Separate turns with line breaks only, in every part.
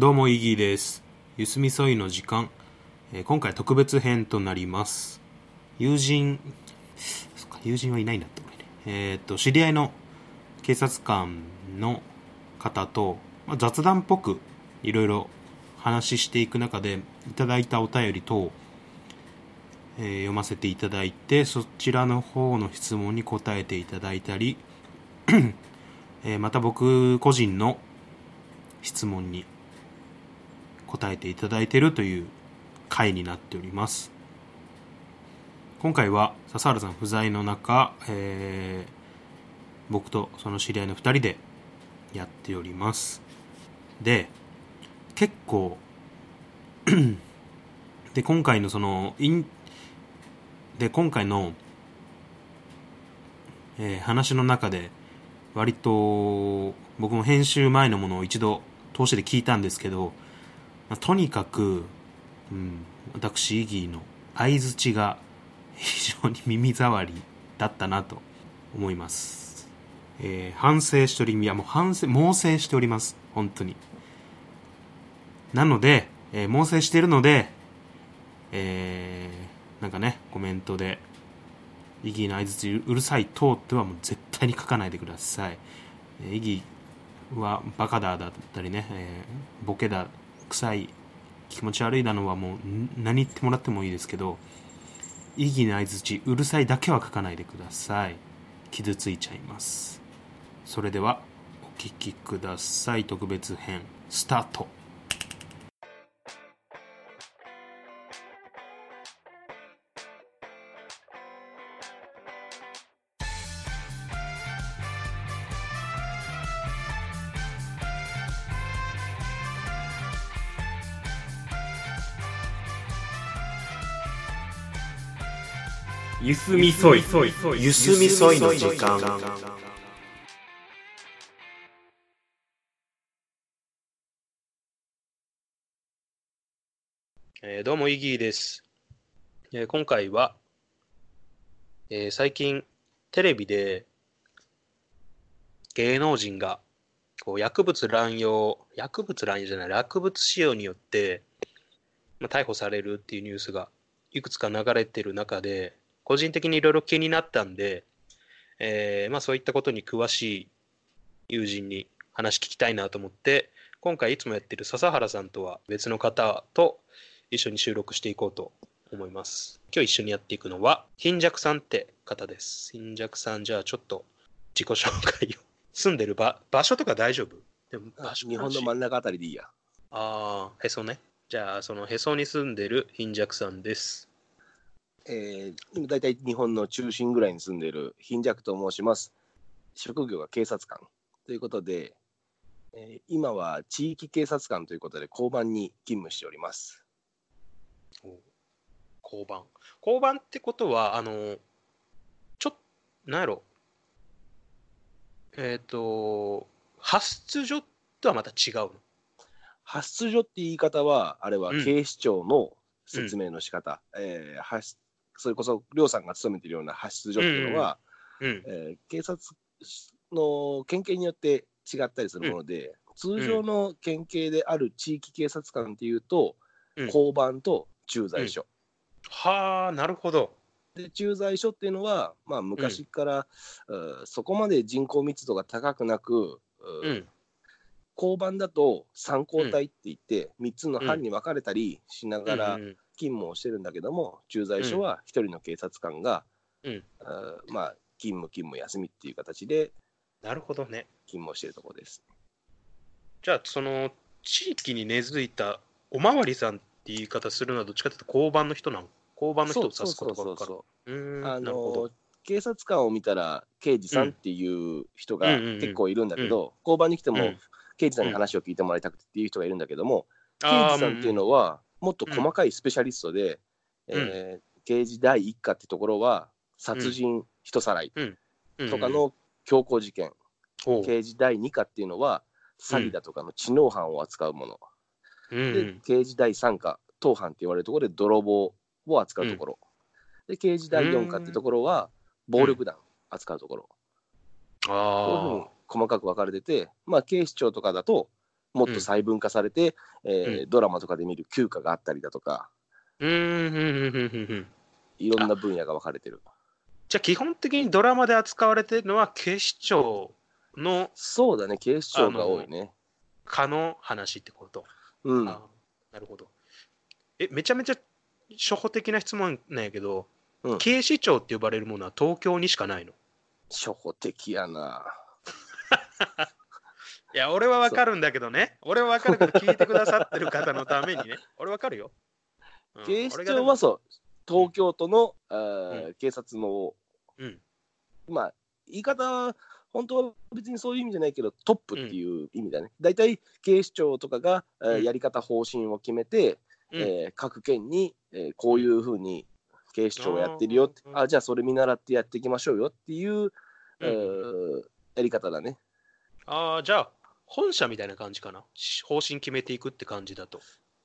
どうもイギーです。ゆすみそいの時間、えー今回特別編となります。友人友人はいないんだってね。えーっと知り合いの警察官の方と、まあ、雑談っぽくいろいろ話していく中でいただいたお便り等、えー読ませていただいてそちらの方の質問に答えていただいたり、えまた僕個人の質問に答えていただいているという回になっております。今回は笹原さん不在の中、えー僕とその知り合いの2人でやっております。で結構 で今回のそのインで今回の、えー話の中で割と僕も編集前のものを一度通してで聞いたんですけど、まあとにかく、うん、私イギーの相づちが非常に耳障りだったなと思います、えー反省しておりいやもう反省猛省しております。本当に。なので、えー猛省しているのでえーなんかねコメントでイギーの相づちうるさい等ってはもう絶対に書かないでください。えーイギーはバカだだったりね、えーボケだ、臭い、気持ち悪いなのはもう何言ってもらってもいいですけど、イギーの相づちうるさいだけは書かないでください。傷ついちゃいます。それではお聴きください。特別編スタート。
ゆすみそい。
ゆすみそいの時間。えーどうもイギーです、えー今回は、えー最近テレビで芸能人がこう薬物乱用薬物乱用じゃない薬物使用によって、まあ、逮捕されるっていうニュースがいくつか流れてる中で個人的にいろいろ気になったんで、えーまあ、そういったことに詳しい友人に話聞きたいなと思って今回いつもやってる笹原さんとは別の方と一緒に収録していこうと思います。今日一緒にやっていくのは貧弱さんって方です。貧弱さんじゃあちょっと自己紹介を。住んでる場場所とか大丈夫？でも場所
日本の真ん中あたりでいいや。
ああへそね。じゃあそのへそに住んでる貧弱さんです
えー、今大体日本の中心ぐらいに住んでいる貧弱と申します。職業が警察官ということで、えー今は地域警察官ということで交番に勤務しております。
交番。交番ってことはあのちょっなんやろ。えっ、と発出所とはまた違うの？
発出所って言い方は、あれは
うん。
警視庁の説明の仕方、えー発それこそ、りょうさんが勤めているような発出所っていうのは、
うん。
えー警察の県警によって違ったりするもので、通常の県警である地域警察官っていうと、
うん。
交番と駐在所、
はあなるほど。
で駐在所っていうのは、まあ、昔から、うそこまで人口密度が高くなく、う
うん。
交番だと参考隊って言って、3つの班に分かれたりしながら
うんうん
勤務をしてるんだけども、駐在所は1人の警察官が、
うん。
うまあ、勤務、勤務、休みっていう形で
なるほどね。
勤務をしているところです。
じゃあその地域に根付いたおまわりさんって言い方するのはどっちかというと交番の人なの交番の人を指すことが分か
あの警察官を見たら刑事さんっていう人が結構いるんだけど、交番に来ても
うん。
刑事さんに話を聞いてもらいたくてっていう人がいるんだけども、刑事さんっていうのはもっと細かいスペシャリストで、
うん。
えー刑事第一課ってところは殺人、人さらい
うん。
とかの強行事件、刑事第二課っていうのは詐欺だとかの知能犯を扱うもの、
うん。
で刑事第三課盗犯って言われるところで泥棒を扱うところ、で刑事第四課ってところは暴力団扱うところ、こういうふうに
あ
細かく分かれてて、まあ、警視庁とかだともっと細分化されて、えー
う
ドラマとかで見る休暇があったりだとか。
うーん、うん、うん、うん、うん。
いろんな分野が分かれてる。
じゃあ基本的にドラマで扱われてるのは警視庁の
そうだね警視庁が多いね。
課の話ってこと？
うん。
あなるほど。え、めちゃめちゃ初歩的な質問なんやけど、
うん。
警視庁って呼ばれるものは東京にしかないの？
初歩的やな い
や、俺はわかるんだけどね。俺はわかるけど、聞いてくださってる方のためにね。俺わかるよ。うん。
警視庁はそう。東京都の、
う
警察の
うん。
まあ言い方は本当は別にそういう意味じゃないけどトップっていう意味だね、大体警視庁とかが、えー
うん。
やり方方針を決めて、
うん。
えー各県に、えーこういうふうに警視庁がやってるよって
あ
じゃあそれ見習ってやっていきましょうよっていう、
うん。
えーやり方だね。
ああ、じゃあ、本社みたいな感じかな？し方針決めていくって感じだと。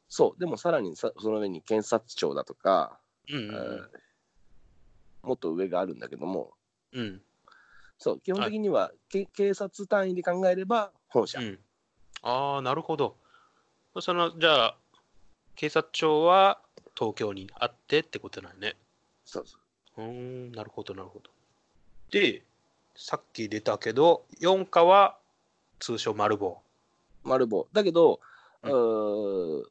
そうでもさらにさその上に検察庁だとか、
うんうん
えーもっと上があるんだけども
うん。うん。
そう基本的には、け警察単位で考えれば本社、
うん。ああ、なるほど。その、じゃあ、警察庁は東京にあってってことなんね。
そうそう
うーん、なるほど、なるほど。で、さっき出たけど、4課は通称マルボ。
丸棒だけど、
うん。
う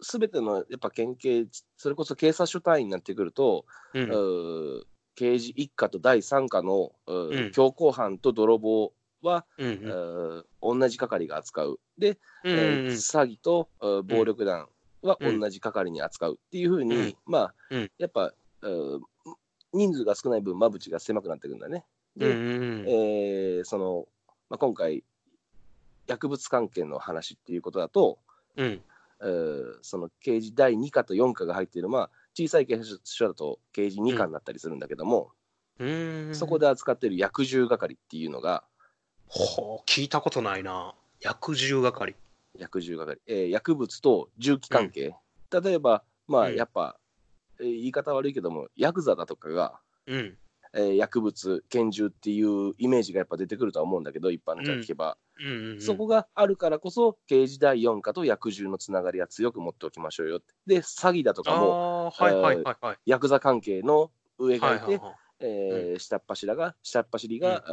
すべてのやっぱ県警それこそ警察署単位になってくると、
ウ。うん。
刑事一課と第三課の、う
ん
強行犯と泥棒は、
うん
同じ係が扱う。で、
うん。
えー詐欺と暴力団は
うん
同じ係に扱うっていうふうに、
うん。
まあ、
うん。
やっぱ人数が少ない分間口が狭くなってくるんだね。で、
うんうん。
えーそのまあ、今回薬物関係の話っていうことだと、
うん。
えーその刑事第2課と4課が入っている、まあ、小さい警察署だと刑事2課になったりするんだけども、
うん。
そこで扱っている薬銃係っていうのが
ほう、聞いたことないな。薬銃係。
薬銃係、えー薬物と銃器関係、例えばまあ
うん
やっぱ、えー言い方悪いけどもヤクザだとかが、
うん。
えー薬物拳銃っていうイメージがやっぱ出てくるとは思うんだけど一般の人が聞けば、
うんうんうん。
そこがあるからこそ刑事第4課と薬銃のつながりは強く持っておきましょうよで詐欺だと
あ
かも
あ、はいはいはいはい。
ヤクザ関係の上がいて、
はいはいはい。
えー下っ柱が下っ走りが、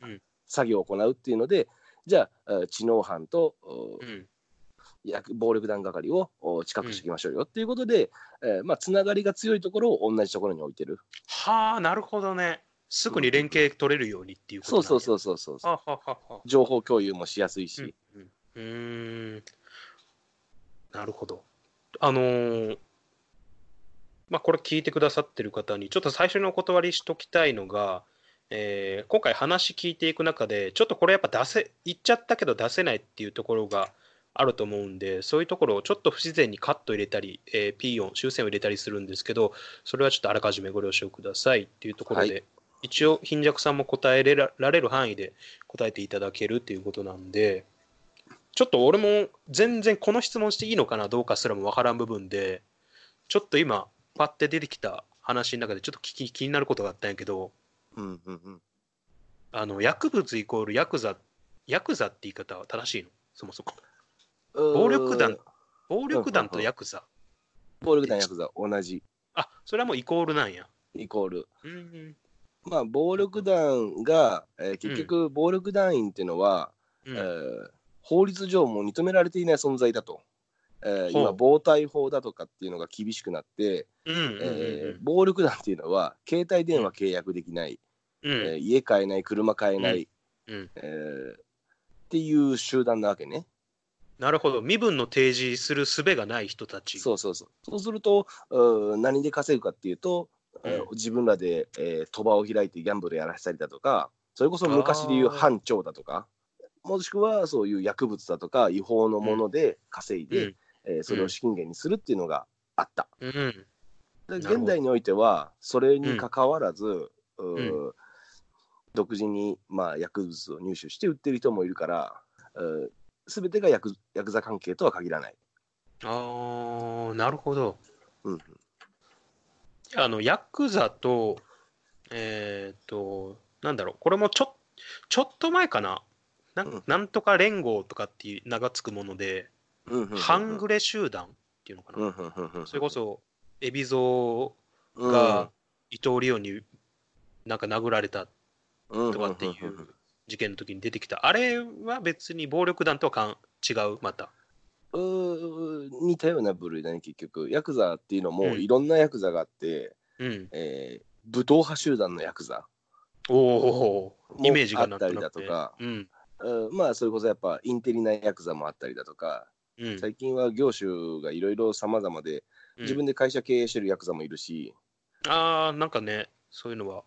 うん。
作業を行うっていうのでじゃあ知能犯と、お
うん。
薬暴力団係をお近くしていきましょうよっていうことで、えーまあ、つながりが強いところを同じところに置いてる
はあ、なるほどね。すぐに連携取れるようにっていうこと
そうそう
う。
そうそうそう
はははは。
情報共有もしやすいし、
うんうん、んなるほど。あのーまあこれ聞いてくださってる方にちょっと最初にお断りしときたいのが、えー今回話聞いていく中でちょっとこれやっぱ出せ言っちゃったけど出せないっていうところがあると思うんでそういうところをちょっと不自然にカット入れたり、えーピーヨン修正を入れたりするんですけどそれはちょっとあらかじめご了承ください。っていうところで、
は
一応貧弱さんも答えれらられる範囲で答えていただけるっていうことなんでちょっと俺も全然この質問していいのかなどうかすらもわからん部分でちょっと今パッて出てきた話の中でちょっと聞き気になることがあったんやけど
うんうんうん、
あの薬物イコールヤクザヤクザって言い方は正しいの？そもそも暴力団暴力団とヤクザ。
暴力団ヤクザ同じ。
あそれはもうイコールなんや。
イコール。
うん
まあ暴力団が、えー結局暴力団員っていうのは、
うん。
えー法律上も認められていない存在だと、えー今暴対法だとかっていうのが厳しくなって、暴力団っていうのは携帯電話契約できない、
うん。
えー家買えない車買えない、
うん。
えーっていう集団なわけね
なるほど。身分の提示する術がない人たち。
そうそうそう。そうすると何で稼ぐかっていうと、えー
うん
自分らで、えー、賭場を開いてギャンブルやらせたりだとかそれこそ昔でいう班長だとかもしくはそういう薬物だとか違法のもので稼いで、
うん。
えーそれを資金源にするっていうのがあった。
うん。
で現代においてはそれにかかわらず、独自に、まあ、薬物を入手して売ってる人もいるからすべてが薬薬剤関係とは限らない。
ああなるほど。
うん
あのヤクザとえっ、となんだろう。これもちょちょっと前かな。な
うん。
なんとか連合とかっていう名がつくもので、
うんうんうん
半グレ集団っていうのかな、それこそ海老蔵
うん。
が伊藤リオンになんか殴られた
と
とかっていう事件の時に出てきた、あれは別に暴力団とはかん違う、また。
うー似たような部類だね結局ヤクザっていうのも
うん
いろんなヤクザがあって、
うん。
えー武闘派集団のヤクザ
おお、イメージが
もあったりだとか、
うん。
うんまあそれこそやっぱインテリなヤクザもあったりだとか
うん。
最近は業種がいろいろ様々で自分
で。
で会社経営してるヤクザもいるし、
ああ、なんかね、そういうのは。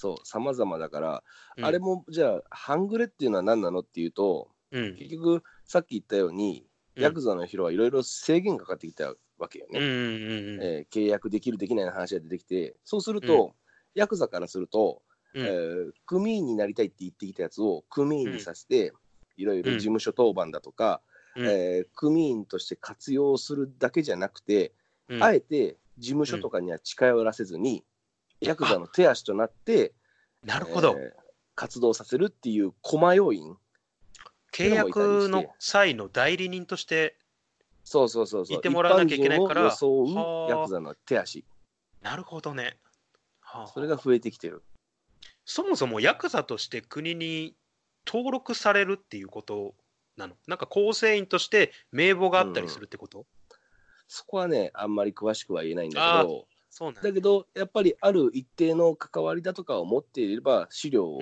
そう様々だから、
うん。
あれもじゃあ半グレっていうのは何なのっていうと
うん。
結局さっき言ったように、
うん。
ヤクザの広はいろいろ制限かかってきたわけよね。
うんうんうん。
えー契約できるできないの話が出てきてそうすると、ヤクザからすると、
うん。
えー組員になりたいって言ってきたやつを組員にさせて、いろいろ事務所当番だとか、
うん。
えー組員として活用するだけじゃなくて、
うん。
あえて事務所とかには近寄らせずに、ヤクザの手足となって
なるほど。
えー活動させるっていう駒要員
契約の際の代理人として、
そうそうそうそう。
いてもらわなきゃいけないから。
ヤクザの手足。
なるほどね。はあ。
それが増えてきてる。
そもそもヤクザとして国に登録されるっていうことなの？なんか構成員として名簿があったりするってこと、
そこはねあんまり詳しくは言えないんだけど
そうなんだ
だけどやっぱりある一定の関わりだとかを持っていれば資料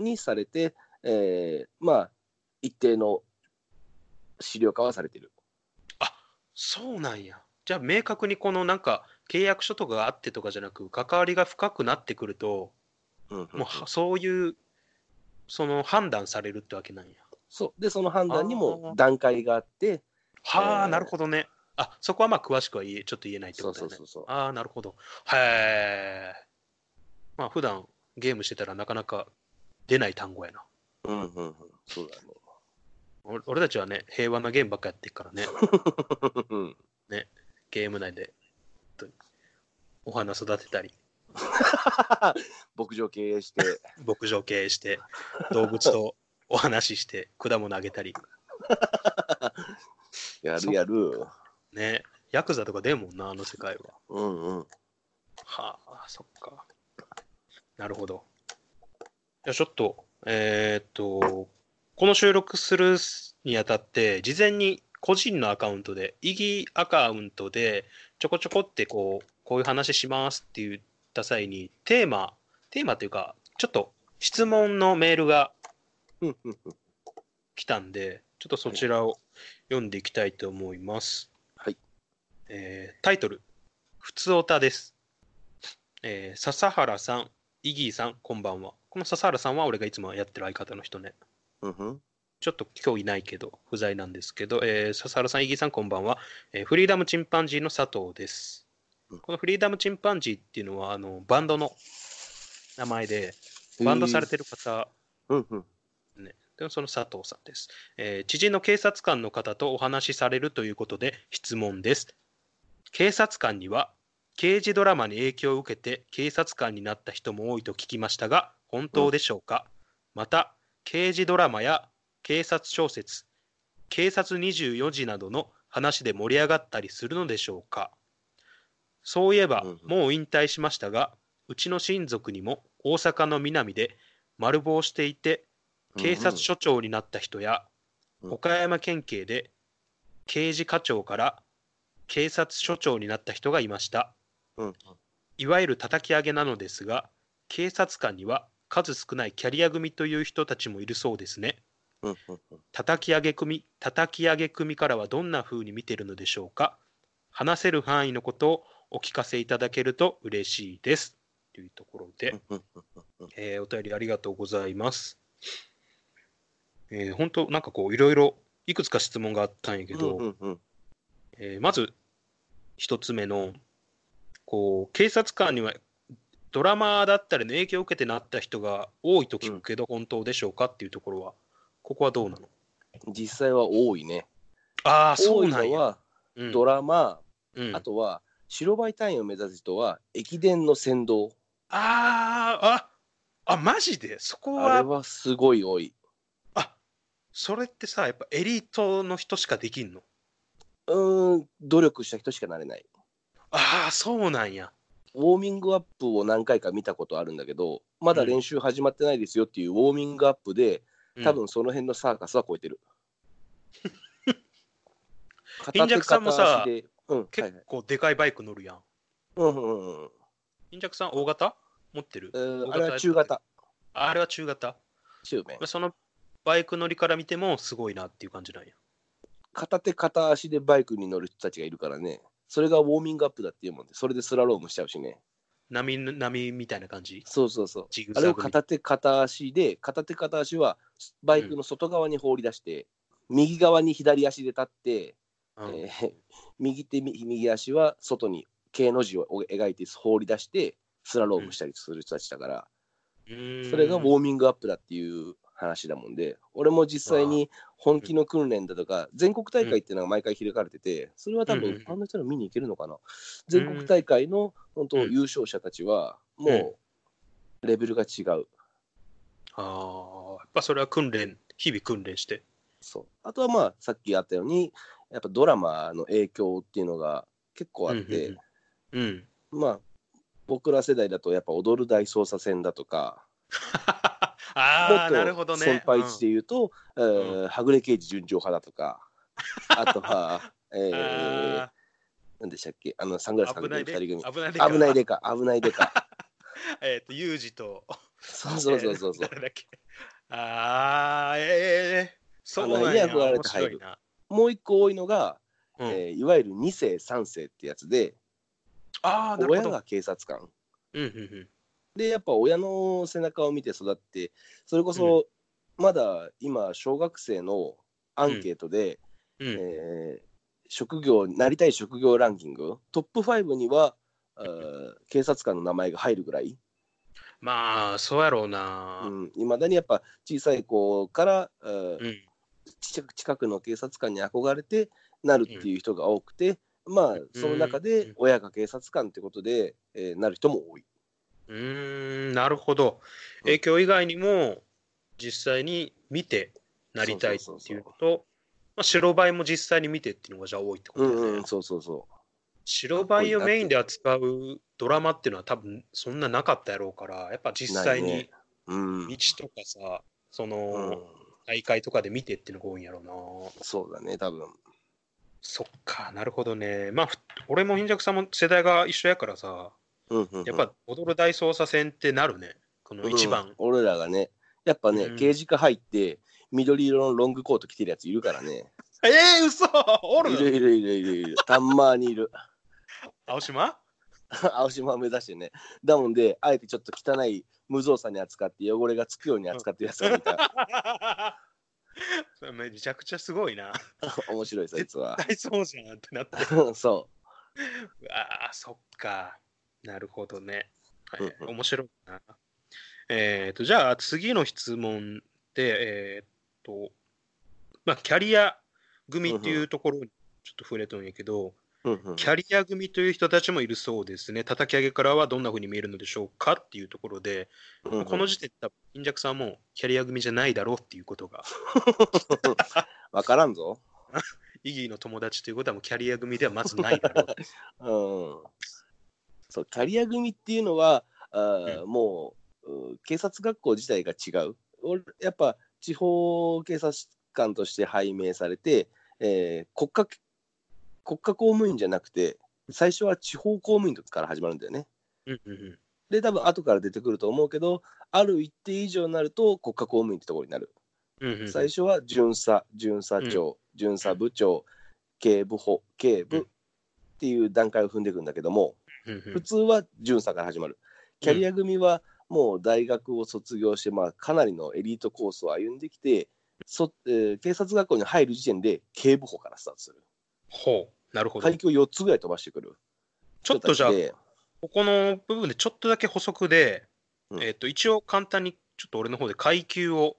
にされて、えーまあ一定の資料化はされてる
そうなんや。じゃあ明確にこのなんか契約書とかがあってとかじゃなく関わりが深くなってくると
うんうんうん
もうはそういうその判断されるってわけなんや。
そうでその判断に
あ
も
ー
段階があって
はあ、
えー
なるほどね。あそこはまあ詳しくは言えちょっと言えないって
そ
ことだよね。
うそうそうそう。
ああ、なるほど。へえ。まあ普段ゲームしてたらなかなか出ない単語やな。
うんうんうん。そうだ
俺俺たちはね、平和なゲームばっかやってるからね、
ねうん。
ゲーム内でお花育てたり、
牧場経営して。
牧場経営して、動物とお話しして、果物あげたり、
やるやる
ね、ヤクザとか出んもんな、あの世界は。
うんうん
はあ、そっか。なるほど。じゃあちょっと、えーっと、この収録するにあたって、事前に個人のアカウントで、イギアカウントで、ちょこちょこってこう、こういう話しますって言った際に、テーマ、テーマっていうか、ちょっと質問のメールが来たんで、ちょっとそちらを読んでいきたいと思います。
はい。
えータイトル、ふつおたです。えー笹原さん、イギーさん、こんばんは。この笹原さんは俺がいつもやってる相方の人ね。
うんうん
ちょっと今日いないけど、不在なんですけど、えー笹原さん、イギーさん、こんばんは、えーフリーダムチンパンジーの佐藤です
うん。
このフリーダムチンパンジーっていうのは、あのバンドの名前で、バンドされてる方
うんうん
でその佐藤さんです、えー知人の警察官の方とお話しされるということで質問です。警察官には刑事ドラマに影響を受けて警察官になった人も多いと聞きましたが本当でしょうか、また刑事ドラマや警察小説警察24時などの話で盛り上がったりするのでしょうか？そういえば
うんうん。
もう引退しましたがうちの親族にも大阪の南で丸棒していて警察署長になった人や、
うん。
岡山県警で刑事課長から警察署長になった人がいました。
うん
いわゆる叩き上げなのですが、警察官には数少ないキャリア組という人たちもいるそうですね。
うん
叩き上げ組、叩き上げ組からはどんな風に見てるのでしょうか話せる範囲のことをお聞かせいただけると嬉しいです。というところで、えーお便りありがとうございます。えー本当なんかこういろいろいくつか質問があったんやけど、
うんうんうん
えーまず一つ目のこう警察官にはドラマだったりの影響を受けてなった人が多いと聞くけど、本当でしょうかっていうところはここはどうなの？
実際は多いね。
ああそうなんや、
ドラマ、
うん。
あとは白バイ隊員を目指す人は駅伝の先導。
あーああマジで？そこは？
あれはすごい多い。
あそれってさ、やっぱエリートの人しかできんの？
うーん、努力した人しかなれない。
ああ、そうなんや。
ウォーミングアップを何回か見たことあるんだけど、まだ練習始まってないですよっていうウォーミングアップで、
うん
多分その辺のサーカスは超えてる。
ヒンジャクさんもさ
うん、
結構でかいバイク乗るやん。
うんうんうん。
ヒンジャクさん、大型？持ってる？
えー
大
あれは中型。
ああれは中型。
中面。
そのバイク乗りから見てもすごいなっていう感じなんや。
片手片足でバイクに乗る人たちがいるからね。それがウォーミングアップだっていうもんで、それでスラロームしちゃうしね。
波波みたいな感じ？
そうそうそう。あれを片手片足で、片手片足はバイクの外側に放り出して、右側に左足で立って、
うん。
えー 右手右右足は外に K の字を描いて放り出してスラロームしたりする人たちだから、
うーん。
それがウォーミングアップだっていう話だもんで。俺も実際に本気の訓練だとか全国大会っていうのが毎回開かれててそれは多分一般の人ら見に行けるのかな？全国大会の本当
うん。
優勝者たちはもうレベルが違う。
ああ、やっぱそれは訓練、日々訓練して。
そう。あとはまあさっきあったようにやっぱドラマの影響っていうのが結構あって、
うんうん。うん。
まあ僕ら世代だとやっぱ踊る大捜査線だとか
ああ、なる
もっと
ほどね。
先輩値で言うと、えーはぐれ刑事純情派だとかあとは、え
うん
ー、
あ
何でしたっけあのサングラスかけ。てる二人組
危ないで。
危ないでか危ないでか
えっと、ユージと。
そうそうそうそうそう
誰だっけああ、ええそうなんや。
あのイヤホンあれ
面
て入る
白いな。
もう一個多いのが、
うん
えーいわゆる2世3世ってやつで
ああ、なるほど。
親が警察官
うんうんうん。
でやっぱ親の背中を見て育ってそれこそまだ今小学生のアンケートで、
うん。
えー職業なりたい職業ランキングトップ5には警察官の名前が入るぐらい。
まあ、そうやろうな。
いま、未だにやっぱ小さい子から、
うん。
近く近くの警察官に憧れてなるっていう人が多くて、まあその中
うん。
で親が警察官ってことで、えーなる人も多い。
うーん、なるほど。
うん
影響以外にも、実際に見てなりたいっていうのと、まあ、白バイも実際に見てっていうのがじゃあ多いってこ
う
とだよね。
んうん、そうそうそ
白バイをメインで扱うドラマっていうのは多分そんななかったやろうから、やっぱ実際に。道とかさ、その、
うん、
大会とかで見てっていうのが多いんやろうな。
そうだね、多分。
そっか、なるほどね。まあ、ふ俺も貧弱さんも世代が一緒やからさ、
うんうんうん
やっぱ踊る大捜査線ってなるね。この一番
うん。俺らがね、やっぱね、
うん
刑事課入って、緑色のロングコート着てるやついるからね。
えー、嘘おる？
いるいるいるいるいる。たんまにいる。
青島？
青島を目指してね。だもんで、あえてちょっと汚い無造作に扱って、汚れがつくように扱ってるやつがいた。
めちゃくちゃすごいな。
面白い、そいつは。
大そうじゃんってなって。
そう
ああ、そっか。なるほどね。はい面白いな。えっ、と、じゃあ次の質問で、えっ、と、まあ、キャリア組っていうところにちょっと触れとんやけど、キャリア組という人たちもいるそうですね。叩き上げからはどんな風に見えるのでしょうかっていうところで、
うんうん
この時点で多分、貧弱さんもキャリア組じゃないだろうっていうことが、
わからんぞ。
イギーの友達ということはもうキャリア組ではまずないだろう。
うん。そう、キャリア組っていうのは、あーもうう警察学校自体が違う。俺やっぱ地方警察官として拝命されて、えー国家国家公務員じゃなくて、最初は地方公務員から始まるんだよね。
うんうんうん
で、多分後から出てくると思うけど、ある一定以上になると国家公務員ってところになる。
うんうんうん
最初は巡査、巡査長、巡査部長、警部補、警部っていう段階を踏んでいくんだけども、
うんうん
普通は巡査から始まる。キャリア組はもう大学を卒業して、まあ、かなりのエリートコースを歩んできて、そえー警察学校に入る時点で警部補からスタートする。
ほう、なるほど。
階。級4つぐらい飛ばしてくる。
ちょっとじゃあ、ここの部分でちょっとだけ補足で、
うん。
えっ、と、一応簡単にちょっと俺の方で階級を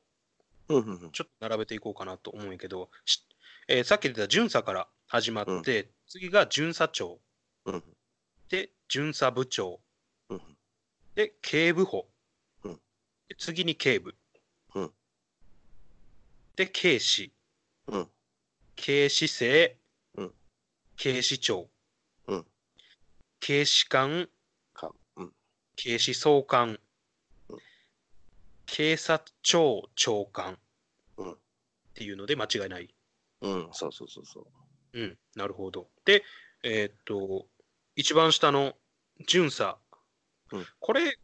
うんうんうん。
ちょっと並べていこうかなと思うんやけど、しえーさっき出た巡査から始まって、次が巡査長、
うん
で、巡査部長、
うん
で、警部補、
うん
で次に警部、
うん
で、警視、
うん。
警視正、
うん
警視庁、
うん
警視監、
か。うん。
警視総監、
うん
警察庁長官
うん
っていうので間違いない。
うん。そうそうそうそう。
うん、なるほど。で、えーっと、一番下の巡査、
うん
これ、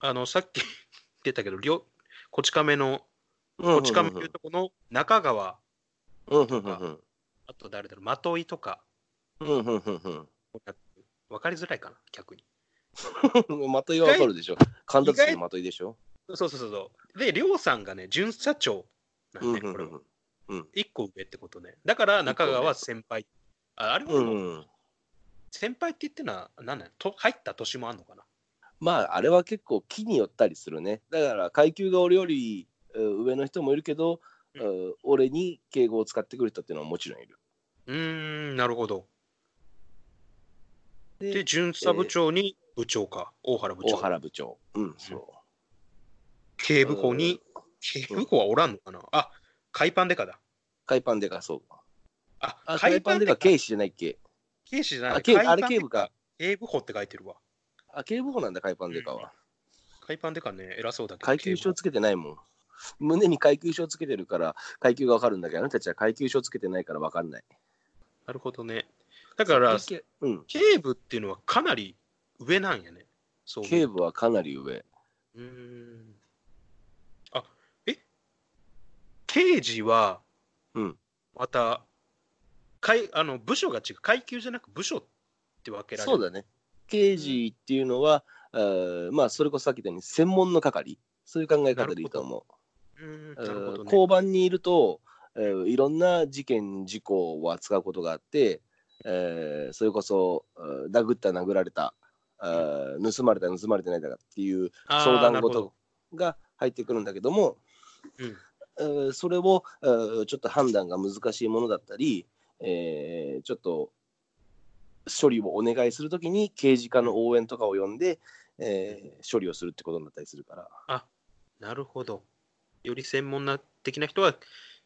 あの、さっき 出たけど、りょこち亀の、
うん
こち亀というとこの中川、
うんうんうんうん。
あと誰だろう、まといとか、
うんうんうんうん。
分かりづらいかな、逆に。
まといはわかるでしょ。神田津のまといでしょ。
そうそうそうそう。で、りょうさんがね、巡査長なんね、
うんうん
これは。
うん。
一個上ってことね。だから中川は先輩。ああれも、
うんうん。
先輩って言ってのは、何なんと入った年もあんのかな？
まあ、あれは結構木によったりするね。だから、階級が俺よりえー上の人もいるけど、
うん
えー俺に敬語を使ってくる人っていうのはもちろんいる。
うーん、なるほど。で、
で、
巡査部長に部長か、大原部長。
大原部長。うん、そ
警部補に、警部補はおらんのかな、あ、海パンデカだ。
う。海パンデカ、そう。
あ、
あ、海パンデカ、警視じゃないっけ？
警視じゃない。
あ警あれ警部か。
警部補って書いてるわ。
あ、警部補なんだ、海パンデカは。
海パンデカね、偉そうだけど。
階級章
警部
つけてないもん。胸に階級章つけてるから階級がわかるんだけど、あなたたちは階級章つけてないからわかんない。
なるほどね。だから、
警うん、
警部っていうのはかなり上なんやね。そう
警部はかなり上。
うーん。あ、え？刑事は、
うん
また、階あの部署が違う。階級じゃなく部署って分けられる。
そうだね。刑事っていうのは、あーまあ、それこそさっき言ったように、専門の係。そういう考え方でいいと思う。
なるほどね。
交番にいると、えーいろんな事件、事故を扱うことがあって、えーそれこそ、うん殴った、殴られた、あー盗まれた、盗まれてないだかっていう相談事が入ってくるんだけども、
うん
えーそれを、えーちょっと判断が難しいものだったり、えーちょっと処理をお願いするときに刑事課の応援とかを呼んで、えー処理をするってことになったりするから。
なるほど。より専門な的な人は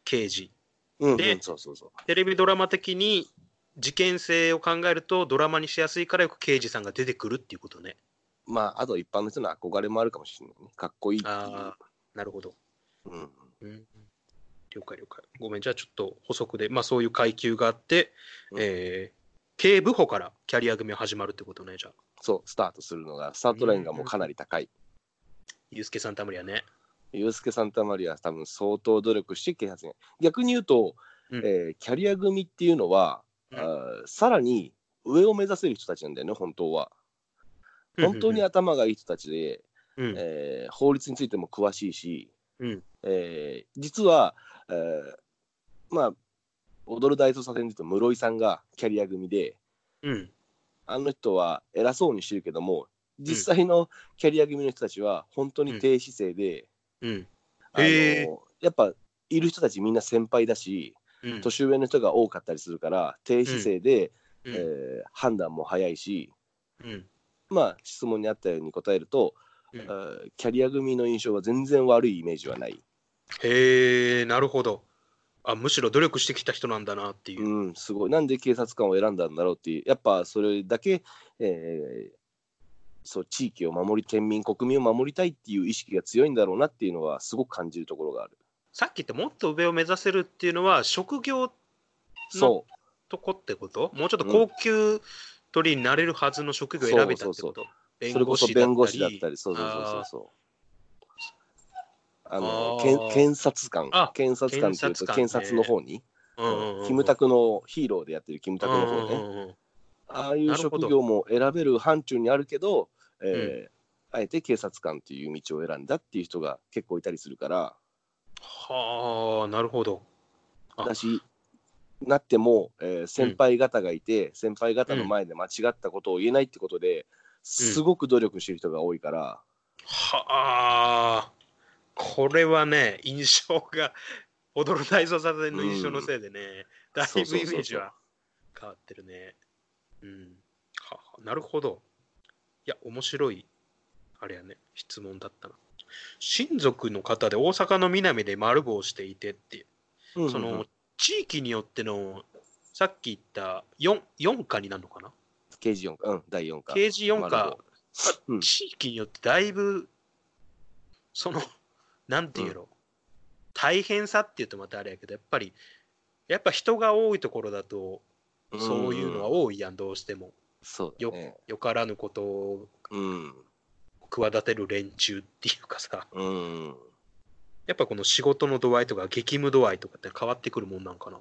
刑事。
うん、うん
で
そうそうそう。
テレビドラマ的に事件性を考えるとドラマにしやすいからよく刑事さんが出てくるっていうことね。
まあ、あと一般の人の憧れもあるかもしれないね。かっこいいっていう。
ああ、なるほど。
うん、
うん、了解了解。ごめん、じゃあちょっと補足で、まあそういう階級があって、
うん
えー警部補からキャリア組は始まるってことね、じゃあ。
そう、スタートするのが、スタートラインがもうかなり高い。
ユースケ・サンタマリアね。
ユースケ・サンタマリアは多分相当努力して警察に。逆に言うと、
うん
えーキャリア組っていうのは、
うん
あーさらに上を目指せる人たちなんだよね、本当は。本当に頭がいい人たちで、
うん、
えー法律についても詳しいし、
うん、
えー実は、えーまあ、踊る大捜査線で言うと室井さんがキャリア組で、
うん、
あの人は偉そうにしてるけども、実際のキャリア組の人たちは本当に低姿勢で、
うん、
あの
へー。
やっぱいる人たちみんな先輩だし、
うん、
年上の人が多かったりするから、低姿勢で、
うん、
えー判断も早いし、
うん、
まあ、質問にあったように答えると、
うん。
キャリア組の印象は全然悪いイメージはない。
へえ、なるほど。あ、むしろ努力してきた人なんだなっていう。
うん、すごい。なんで警察官を選んだんだろうっていう、やっぱそれだけ、えーそう地域を守り、県民、国民を守りたいっていう意識が強いんだろうなっていうのは、すごく感じるところがある。
さっき言ってもっと上を目指せるっていうのは、職業
そう、
とこってこと？もうちょっと高級取りになれるはずの職業を選べたって
そう
こと
それこそ弁護士だった
り。
り、そうそうそうそう
あ
そう。あの
あ
検察官。
あ、
検察官っていうと、検
検察
の方に、
うんうんうん
キムタクのヒーローでやってるキムタクの方ね、
うんうんうん
ああいう職業も選べる範疇にあるけど、えーあえて警察官っていう道を選んだっていう人が結構いたりするから、
はあ、なるほど。あ。
だし、なっても、えー先輩方がいて、先輩方の前で間違ったことを言えないってことで、すごく努力してる人が多いから、
はあ、これはね、印象が、踊る大捜査線の印象のせいでね、だいぶイメージは変わってるね。うん。はあなるほど。いや、面白い、あれやね、質問だったな。親族の方で大阪の南で丸坊していてって、
うんうんうん
その地域によっての、さっき言った 4, 4課になるのかな？
刑事4課、うん、第4課。
刑事4
丸
課地域によってだいぶ、その、なんていうの、大変さって言うとまたあれやけど、やっぱり、やっぱ人が多いところだと、そういうのは
ん
多いやん、どうしても。よ
そうだね。
よからぬことを
うん。
企てる連中っていうかさ、
うん。
やっぱこの仕事の度合いとか激務度合いとかって変わってくるもんなんかな。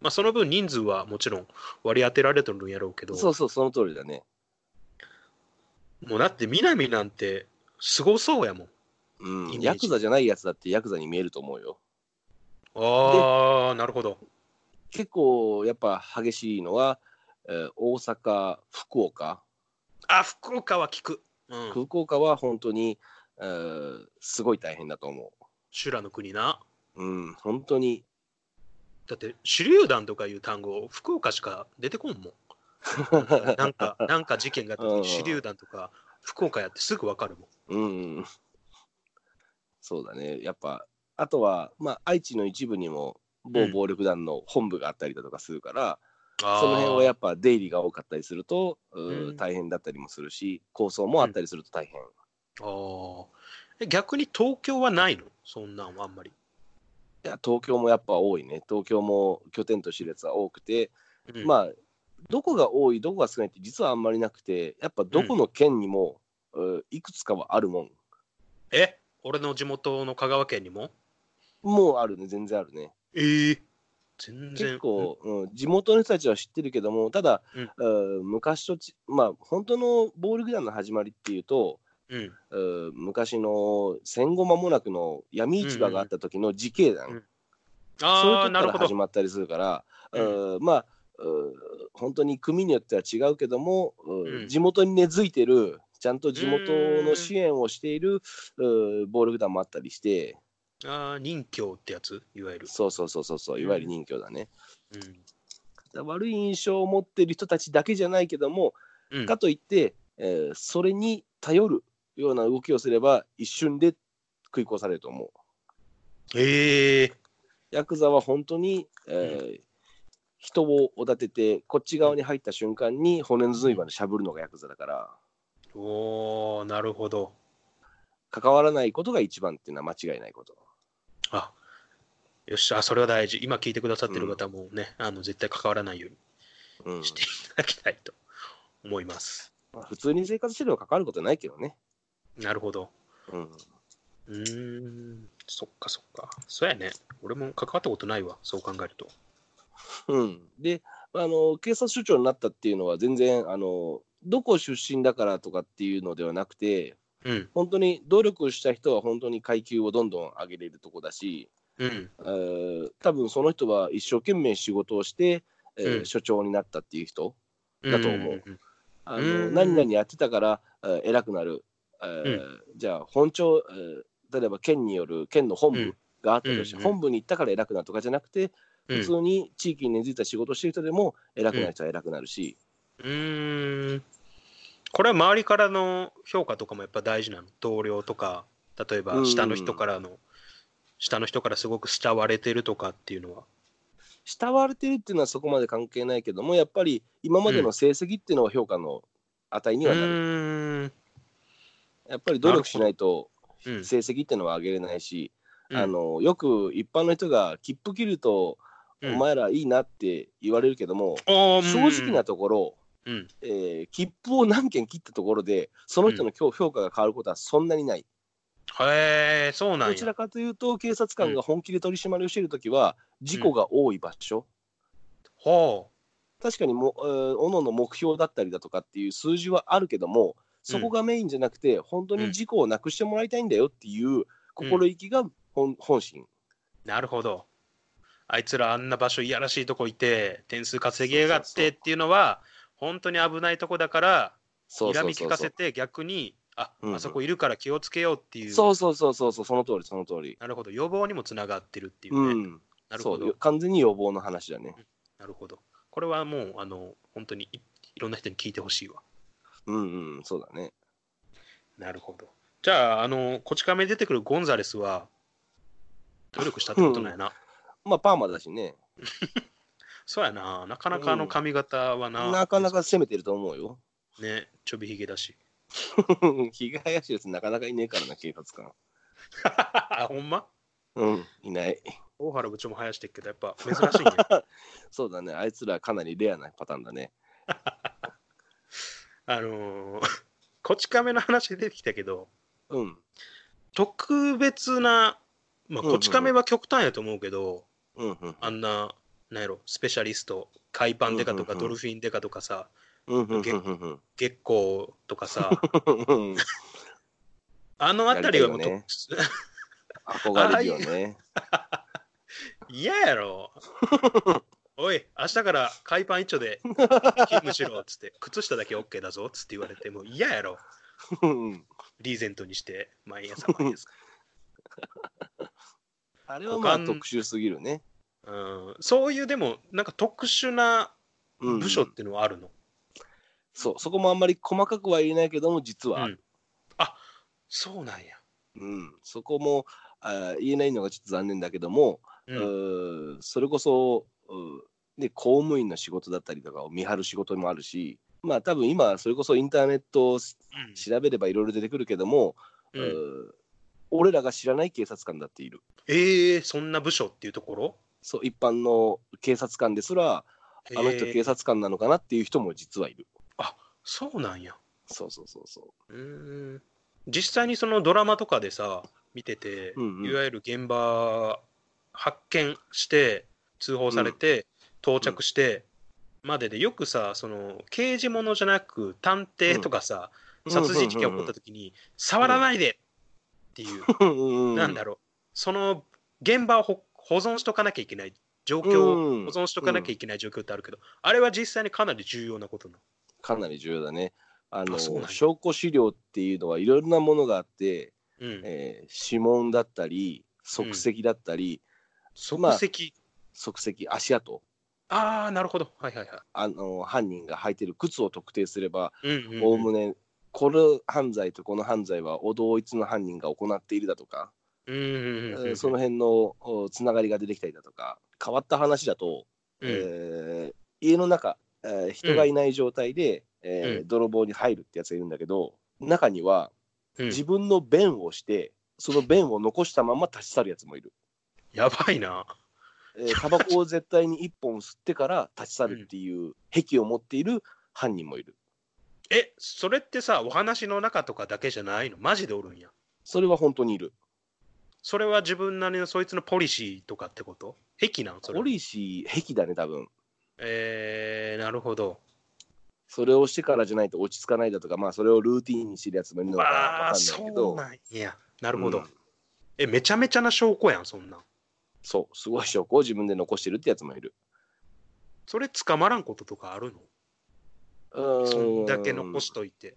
まあその分人数はもちろん割り当てられてるんやろうけど、
そうそう、その通りだね。
もうだって南なんてすごそうやもん。
ヤクザじゃないやつだってヤクザに見えると思うよ。
ああ、なるほど。
結構やっぱ激しいのは、えー大阪、福岡。
あ、福岡は聞く。うん。
福岡は本当に、えーすごい大変だと思
修羅の国な。
う。うん、本当に。
だって手榴弾とかいう単語、福岡しか出てこんもん。なんか、なんか事件があった
うん
時手榴弾とか福岡やってすぐわかるもん。
うん。そうだね。やっぱ、あとは、まあ、愛知の一部にも、某暴力団の本部があったりだとかするから、
あー
その辺はやっぱ出入りが多かったりすると、う
ん
大変だったりもするし、構想もあったりすると大変。
あーえ逆に東京はないの？そんなんはあんまり。
いや、東京もやっぱ多いね。東京も拠点としてるやつは多くて、
うん
まあ、どこが多い、どこが少ないって実はあんまりなくて、やっぱどこの県にも、うーいくつかはあるもん。
え？俺の地元の香川県にも？
もうあるね、全然あるね。
ええ全然。
結構、うん、地元の人たちは知ってるけども、ただ、
うん。
うん昔とち、まあ、本当の暴力団の始まりっていうと、
うん。
うん昔の戦後間もなくの闇市場があった時の自警団、
うん。
そういう
ああ、
時から。始まったりするから、
うん。
うんまあ、うん本当に組によっては違うけども、うん
うん。
地元に根付いてる、ちゃんと地元の支援をしている、うん暴力団もあったりして、
ああ、任教ってやつ？いわゆる。
そうそうそうそうそう、いわゆる任教だね。
うん。
悪い印象を持ってる人たちだけじゃないけども、
うん
かといって、えーそれに頼るような動きをすれば、一瞬で食い殺されると思う。
ええ
ヤクザは本当に、えー人をおだてて、こっち側に入った瞬間に骨の髄までしゃぶるのがヤクザだから、
おー、なるほど。
関わらないことが一番っていうのは間違いないこと。
あよっしゃ、それは大事。今聞いてくださってる方もね、あの絶対関わらないよう
うん
にしていただきたいと思います。
まあ普通に生活してれば関わることないけどね。
なるほど。
うん、
うーん、そっかそっか。そうやね。俺も関わったことないわ、そう考えると。
うん、であの、警察署長になったっていうのは、全然あの、どこ出身だからとかっていうのではなくて、
うん、
本当に努力した人は本当に階級をどんどん上げれるとこだし、
うん、
えー多分その人は一生懸命仕事をして、えー
うん。
署長になったっていう人、だと思う。あの
うん。
何々やってたから、えー偉くなる、えーじゃあ本庁、えー例えば県による県の本部があったとして、
うん。
本部に行ったから偉くなるとかじゃなくて、
うん。
普通に地域に根付いた仕事をしてる人でも偉くなる人は偉くなるし、
うーん。これは周りからの評価とかもやっぱ大事なの。同僚とか、例えば下の人からの、下の人からすごく慕われてるとかっていうのは。
慕われてるっていうのはそこまで関係ないけどもやっぱり今までの成績っていうのは評価の値に
う
はなる、
ーん。
やっぱり努力しないと
うん。
成績っていうのは上げれないし、
うん。
あのよく一般の人が切符切ると、
うん。
お前らいいなって言われるけども、
おー
正直なところ、
うん。
えー切符を何件切ったところでその人の評評価が変わることはそんなにない。
へえ、そうなんや。
どちらかというと警察官が本気で取り締まりをしているときは事故が多い場所、
ほ
確かにも、えー、おのの目標だったりだとかっていう数字はあるけどもそこがメインじゃなくて、本当に事故をなくしてもらいたいんだよっていう心意気が本,、本心。
う。なるほど。あいつらあんな場所いやらしいとこいて、点数稼ぎやがってっていうのは、本当に危ないとこだから、
そうそうそうそう
睨み聞かせて逆に、あ、
うん
あそこいるから気をつけようっていう。
そうそうそうそうそうその通りその通り。
なるほど。予防にもつながってるっていうね。
うん、
なるほど。
完全に予防の話だね。
なるほど。これはもう、あの、本当にいいろんな人に聞いてほしいわ。
うんうん、そうだね。
なるほど。じゃあ、あの、こち亀に出てくるゴンザレスは、努力したってことなんやな。
まあ、パーマだしね。
そうやな。なかなかあの髪型はな。
なかなか攻めてると思うよ。
ね、ちょびひげだし。
ひげ生やしやつなかなかいねえからな、警察官。
あ、ほんま？
うん、いない。
大原部長も生やしてるけど、やっぱ珍しいね。
そうだね、あいつらかなりレアなパターンだね。
あのー、こち亀の話出てきたけど、
うん。
特別な、まあ、こち亀は極端やと思うけど、
うんうん。
あんな、なんやろ、スペシャリスト、海パンデカとかドルフィンデカとかさ、
うん
月光とかさ、
うん。
あのあたりはもうと、
やり憧れるよね。
嫌やろ。おい、明日から海パン一丁で勤務しろっつって、靴下だけ OK だぞっつって言われて、もう嫌やろ。
うん
リーゼントにして、毎朝毎朝。
あれはまあ特殊すぎるね。
うん、そういうでも、なんか特殊な
うん
部署っていうのはあるの、
そう、そこもあんまり細かくは言えないけども、実は。ある。
そうなんや。
うん、そこもあ言えないのがちょっと残念だけども、
うん。
それこそ、うーね、公務員の仕事だったりとかを見張る仕事もあるし、まあ多分今、それこそインターネットを調べればいろいろ出てくるけども、
うん。
俺らが知らない警察官だっている。
えー、そんな部署っていうところ？
そう一般の警察官ですら、あの人警察官なのかなっていう人も実はいる。
そうなんや。
そうそうそうそう
ーん実際にそのドラマとかでさ見てて、
うんうん
いわゆる現場発見して通報されて、到着してまででよくさその刑事ものじゃなく探偵とかさ、
う。
殺人事件起こった時に「触らないで!」っていう、
うん
なんだろうその現場をほ保存しとかなきゃいけない状況保存しとかなきゃいけない状況ってあるけど、あれは実際にかなり重要なことなの。
かなり重要だね。あの証拠資料っていうのはいろんなものがあって、
うん、
えー指紋だったり足跡だったり、まあ
足跡、
足跡足跡。
ああなるほど。はいはいはい。
あの犯人が履いてる靴を特定すれば
うんうんうん。
おおむねこの犯罪とこの犯罪はお同一の犯人が行っているだとか、その辺のおつながりが出てきたりだとか変わった話だと、
うん
えー家の中、えー人がいない状態で、えー
うん
泥棒に入るってやつがいるんだけど中には
うん
自分の便をしてその便を残したまま立ち去るやつもいる。
やばいな。
えータバコを絶対に1本吸ってから立ち去るっていう癖を持っている犯人もいる。
え、それってさ、お話の中とかだけじゃないの？マジでおるんや。
それは本当にいる。
それは自分なりのそいつのポリシーとかってこと？癖なんそれ
ポ。リシー、癖だね、多分。
えー、なるほど。
それをしてからじゃないと落ち着かないだとか、まあそれをルーティーンにしてるやつもいるのかわ
わ
かんない
あ、そ
けど、
うなんや。なるほど。
うん
え、めちゃめちゃな証拠やん、そんなん。
そう、すごい証拠を自分で残してるってやつもいる。
それ捕まらんこととかあるの？
うーん
そんだけ残しといて。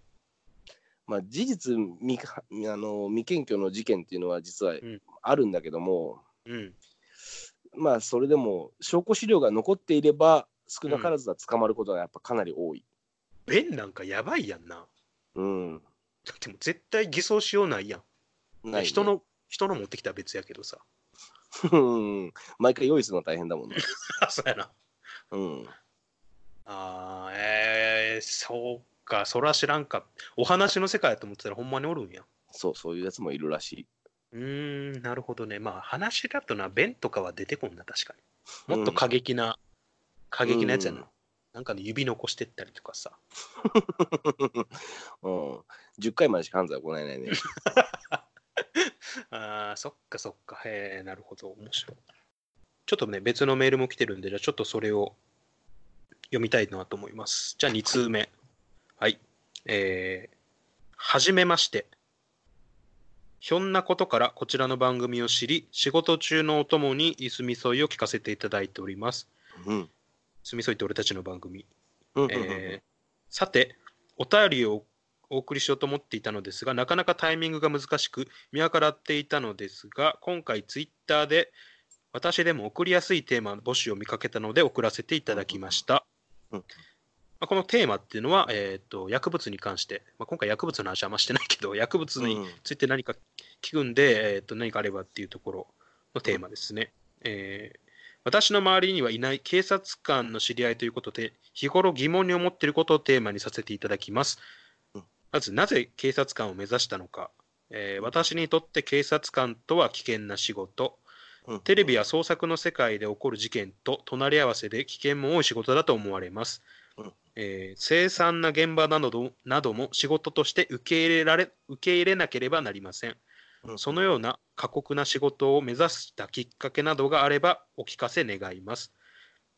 まあ、事実未かあの未検挙の事件っていうのは実は
ん
あるんだけども、
うん。
まあそれでも証拠資料が残っていれば少なからずは捕まることがやっぱかなり多い。
便なんかやばいやんな。
うん。
だってもう絶対偽装しようないやん。
ないね
人の、人の持ってきたら別やけどさ。
うん毎回用意するの大変だもんね。
あ、そうやな。
うん。
あーえー、そうか、そら知らんか。お話の世界やと思ってたらほんまにおるんや。
そう、そういうやつもいるらしい。
うーん、なるほどね。まあ話だとな、弁とかは出てこんな、確かに。もっと過激な、過激なやつやな。
うん
なんかの指残してったりとかさ。
うん。10回までしか犯罪は行えないね。
あーそっかそっか。へえ、なるほど。面白い。ちょっとね、別のメールも来てるんで、じゃあちょっとそれを読みたいなと思います。じゃあ2通目。はい。えー、はじめまして。ひょんなことからこちらの番組を知り、仕事中のお供にいすみそいを聞かせていただいております。
うん。
すみそいって俺たちの番組。
うん
えーさて、お便りをお送りしようと思っていたのですが、なかなかタイミングが難しく見計らっていたのですが、今回ツイッターで私でも送りやすいテーマ募集を見かけたので送らせていただきました。
うん
まあ、このテーマっていうのは、えー、と薬物に関して、まあ、今回薬物の話はあんましてないけど、薬物に
うん
ついて何か聞くんで、えー、と何かあればっていうところのテーマですね。えー私の周りにはいない警察官の知り合いということで、日頃疑問に思っていることをテーマにさせていただきます
うん。
まず、なぜ警察官を目指したのか。えー私にとって警察官とは危険な仕事。
うん
テレビや捜索の世界で起こる事件と隣り合わせで危険も多い仕事だと思われます。
うん
えー凄惨な現場などなども仕事として受け入れられ受け入れなければなりません。
うん
そのような過酷な仕事を目指したきっかけなどがあればお聞かせ願います。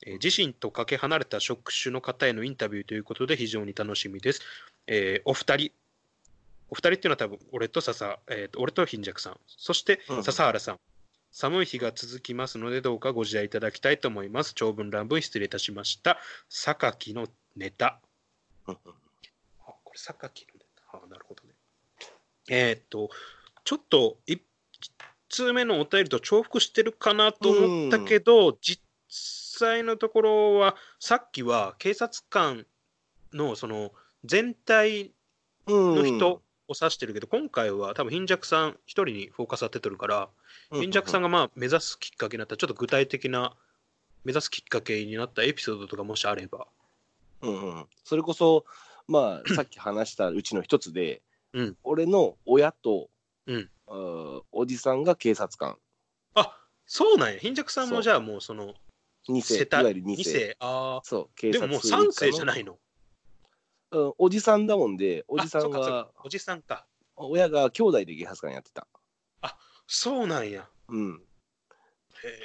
えー自身とかけ離れた職種の方へのインタビューということで非常に楽しみです。えーお二人、お二人っていうのは多分俺と笹、えーと俺と貧弱さん、そして
うん
笹原さん。寒い日が続きますので、どうかご自愛いただきたいと思います。長文乱文失礼いたしました。榊のネタ。
うん
あこれ、榊のネタ。あなるほどね。えーっと、ちょっと1通目のお便りと重複してるかなと思ったけど、実際のところは、さっきは警察官のその全体
うん
の人を指してるけど、今回は多分貧弱さん一人にフォーカス当ててるから、貧弱さんがまあ目指すきっかけになったちょっと具体的な目指すきっかけになったエピソードとかもしあれば。
うんうん、それこそ、まあ、さっき話したうちの一つで、
うん
俺の親と、
うん
おじさんが警察官
あそうなんや。貧弱さんもじゃあもうその
2世いわゆる2世
二世？あ
そう警
あ。で
察
ももう3世じゃない
の、
の。
うん、おじさんだもんでおじさん
あそうかそう
は
かおじさんか。
親が兄弟で警察官やってた、
そうなんや。
うん、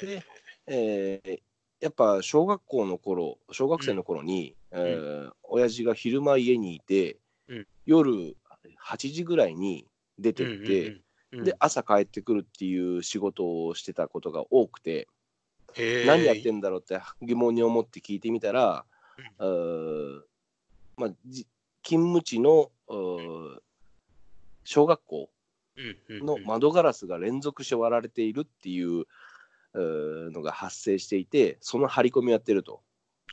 へ
でえーやっぱ小学校の頃小学生の頃に、えー親父が昼間家にいて、
うん。
夜8時ぐらいに出
え
てって、
うんうんうん
で朝帰ってくるっていう仕事をしてたことが多くて、何やってんだろうって疑問に思って聞いてみたら、うーまあ、じ勤務地の小学校
うんうんうん。
の窓ガラスが連続して割られているっていうのが発生していてその張り込みをやってると。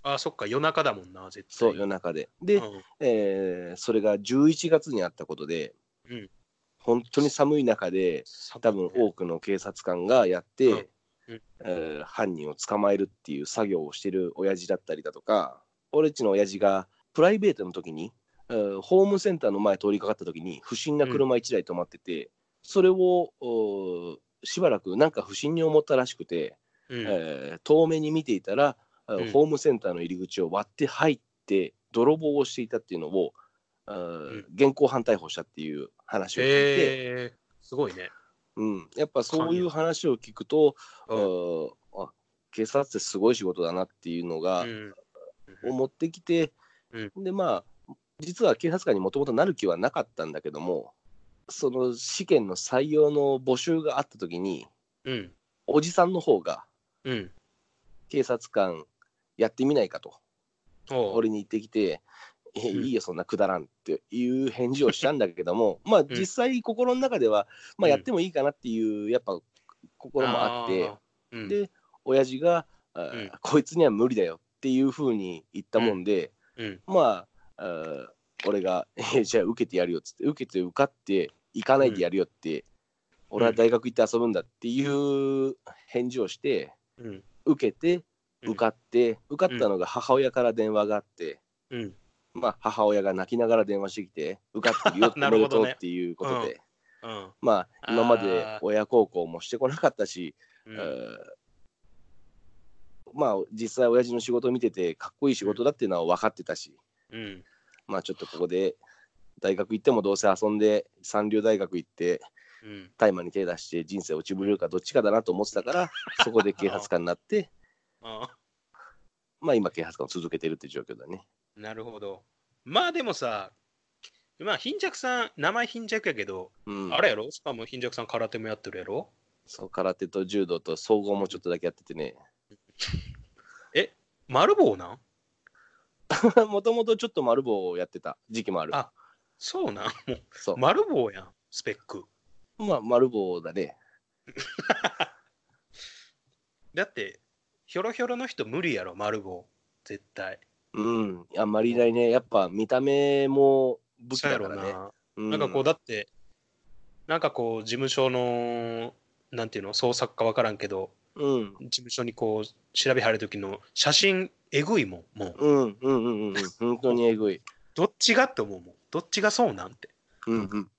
あそっか夜中だもんな絶対。
そう夜中で。で、
うん。
えーそれが11月にあったことで、
うん。
本当に寒い中で多分多くの警察官がやって、
うん。うん。
えー犯人を捕まえるっていう作業をしてる親父だったりだとか俺っちの親父がプライベートの時に、えーホームセンターの前通りかかった時に不審な車1台止まってて、それをしばらくなんか不審に思ったらしくて、
うん。
えー遠目に見ていたら、えー
うん。
ホームセンターの入り口を割って入って泥棒をしていたっていうのを、あー
ん。
現行犯逮捕したっていう話を聞いて、
へえすごいね。
うん、やっぱそういう話を聞くと、
うん
うん。あ警察ってすごい仕事だなっていうのが
うん。
思ってきて、
う
でまあ実は警察官にもともとなる気はなかったんだけどもその試験の採用の募集があった時に
うん。
おじさんの方が
うん。
警察官やってみないかと俺に言ってきて。え
うん。
いいよそんなくだらんっていう返事をしたんだけどもまあ実際心の中では、まあ、やってもいいかなっていうやっぱ心もあって、
うん。
で親父が、あこいつには無理だよっていうふうに言ったもんで、
うん。
まああー俺が、えじゃあ受けてやるよっつって受けて受かって行かないでやるよって、俺は大学行って遊ぶんだっていう返事をして
うん。
受けて
うん。
受かって、受かったのが母親から電話があって、
うん。
まあ、母親が泣きながら電話してきて受かってるよお
な
めでとうっていうことで、
うん。
まあ今まで親孝行もしてこなかったし、まあ実際親父の仕事を見ててかっこいい仕事だっていうのは分かってたし、
うん。
まあちょっとここで大学行ってもどうせ遊んで三流大学行って
うん。
大麻に手出して人生落ちぶれるかどっちかだなと思ってたから そこで警察官になって
あ
まあ今警察官を続けてるっていう状況だね。
ーなるほど。まあでもさまあ貧弱さん名前貧弱やけど、
うん、
あれやろ？しかも貧弱さん空手もやってるやろ？
そう空手と柔道と総合もちょっとだけやっててね。
丸棒なん？
もともとちょっと丸棒をやってた時期もある。
あそうなん？もう
そう
丸棒やんスペック
まあ丸棒だね
だってひょろひょろの人無理やろ丸棒絶対
うん、あんまりいないね。やっぱ見た目も武器だからね。
ろうな。
う
なんかこう、だって、なんかこう、事務所の、なんていうの、創作かわからんけど、
うん、
事務所にこう、調べ入る時の写真、えぐいもん、もう。
うん、うん、うん、うん、本当にえぐい。
どっちが？って思うもん。どっちがそうなんて。
うん、うん。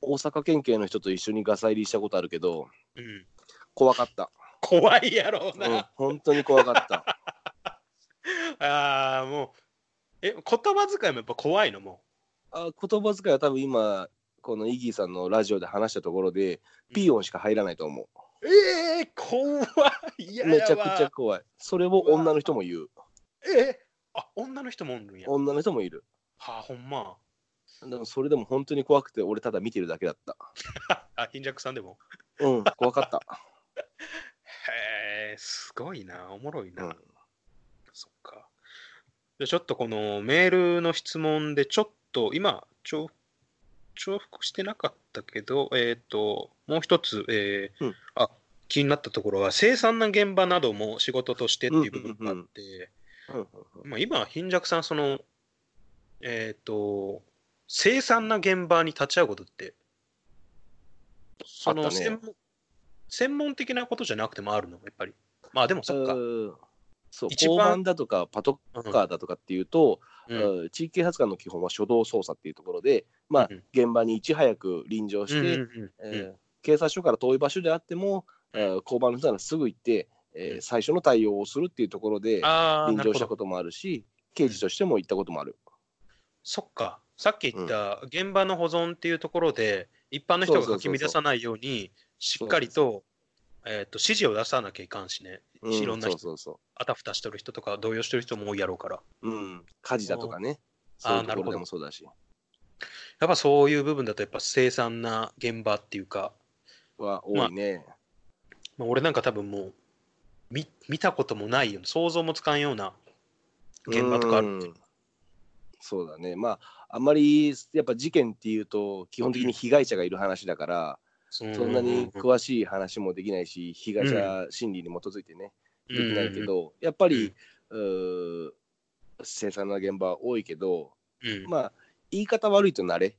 大阪県警の人と一緒にガサ入りしたことあるけど、
うん。
怖かった。
怖いやろう
うん
な。、
本当に怖かった。
ああ、もう、え、言葉遣いもやっぱ怖いのも
あ言葉遣いは多分今、このイギーさんのラジオで話したところで、
うん
ピー音しか入らないと思う。
う。ええ怖い。いや
めちゃくちゃ怖い。それを女の人も言う。
えあ、女の人もおるんや。は
女の人もいる。
あ、ほんま。
でもそれでも本当に怖くて、俺ただ見てるだけだった。
あ、貧弱さんでも？
うん、怖かった。
へえ、すごいな。おもろいな。
うん、
そっか。でちょっとこのメールの質問で、ちょっと今、重重複してなかったけど、えっ、と、もう一つ、えー
うん
あ気になったところは、生産な現場なども仕事としてっていう部分があって、まあ、今、貧弱さん、その、えっ、と、生産な現場に立ち会うことって、その専門、専門的なことじゃなくてもあるの、やっぱり。まあでもそっか。
うんそう交番だとかパトカーだとかっていうと、
うん
うん地域警察官の基本は初動捜査っていうところで、まあ
うん、
現場にいち早く臨場して、警察署から遠い場所であっても、えー交番の人ならすぐ行って、えー最初の対応をするっていうところで臨。場したこともあるし、刑事としても行ったこともある。
そっか。さっき言った現場の保存っていうところで、一般の人がかき乱さないように、しっかりと、えっと、指示を出さなきゃいかんしね。
うん
いろんな人あたふたしてる人とか、動揺してる人も多いやろうから。
う。うん、火事だとかね、
あ
そういうところ
ーなるほど。
そうだし、
やっぱそういう部分だと、やっぱ凄惨な現場っていうか、
は多いね。
まあ、俺なんか多分もう見、見たこともないような、想像もつかんような現場とかある
そうだね。まあ、あんまりやっぱ事件っていうと、基本的に被害者がいる話だから、
そ
そんなに詳しい話もできないし、被害者心理に基づいてね、できないけ、ど、やっぱり、うー凄惨な現場多いけど、まあ、言い方悪いと慣れ。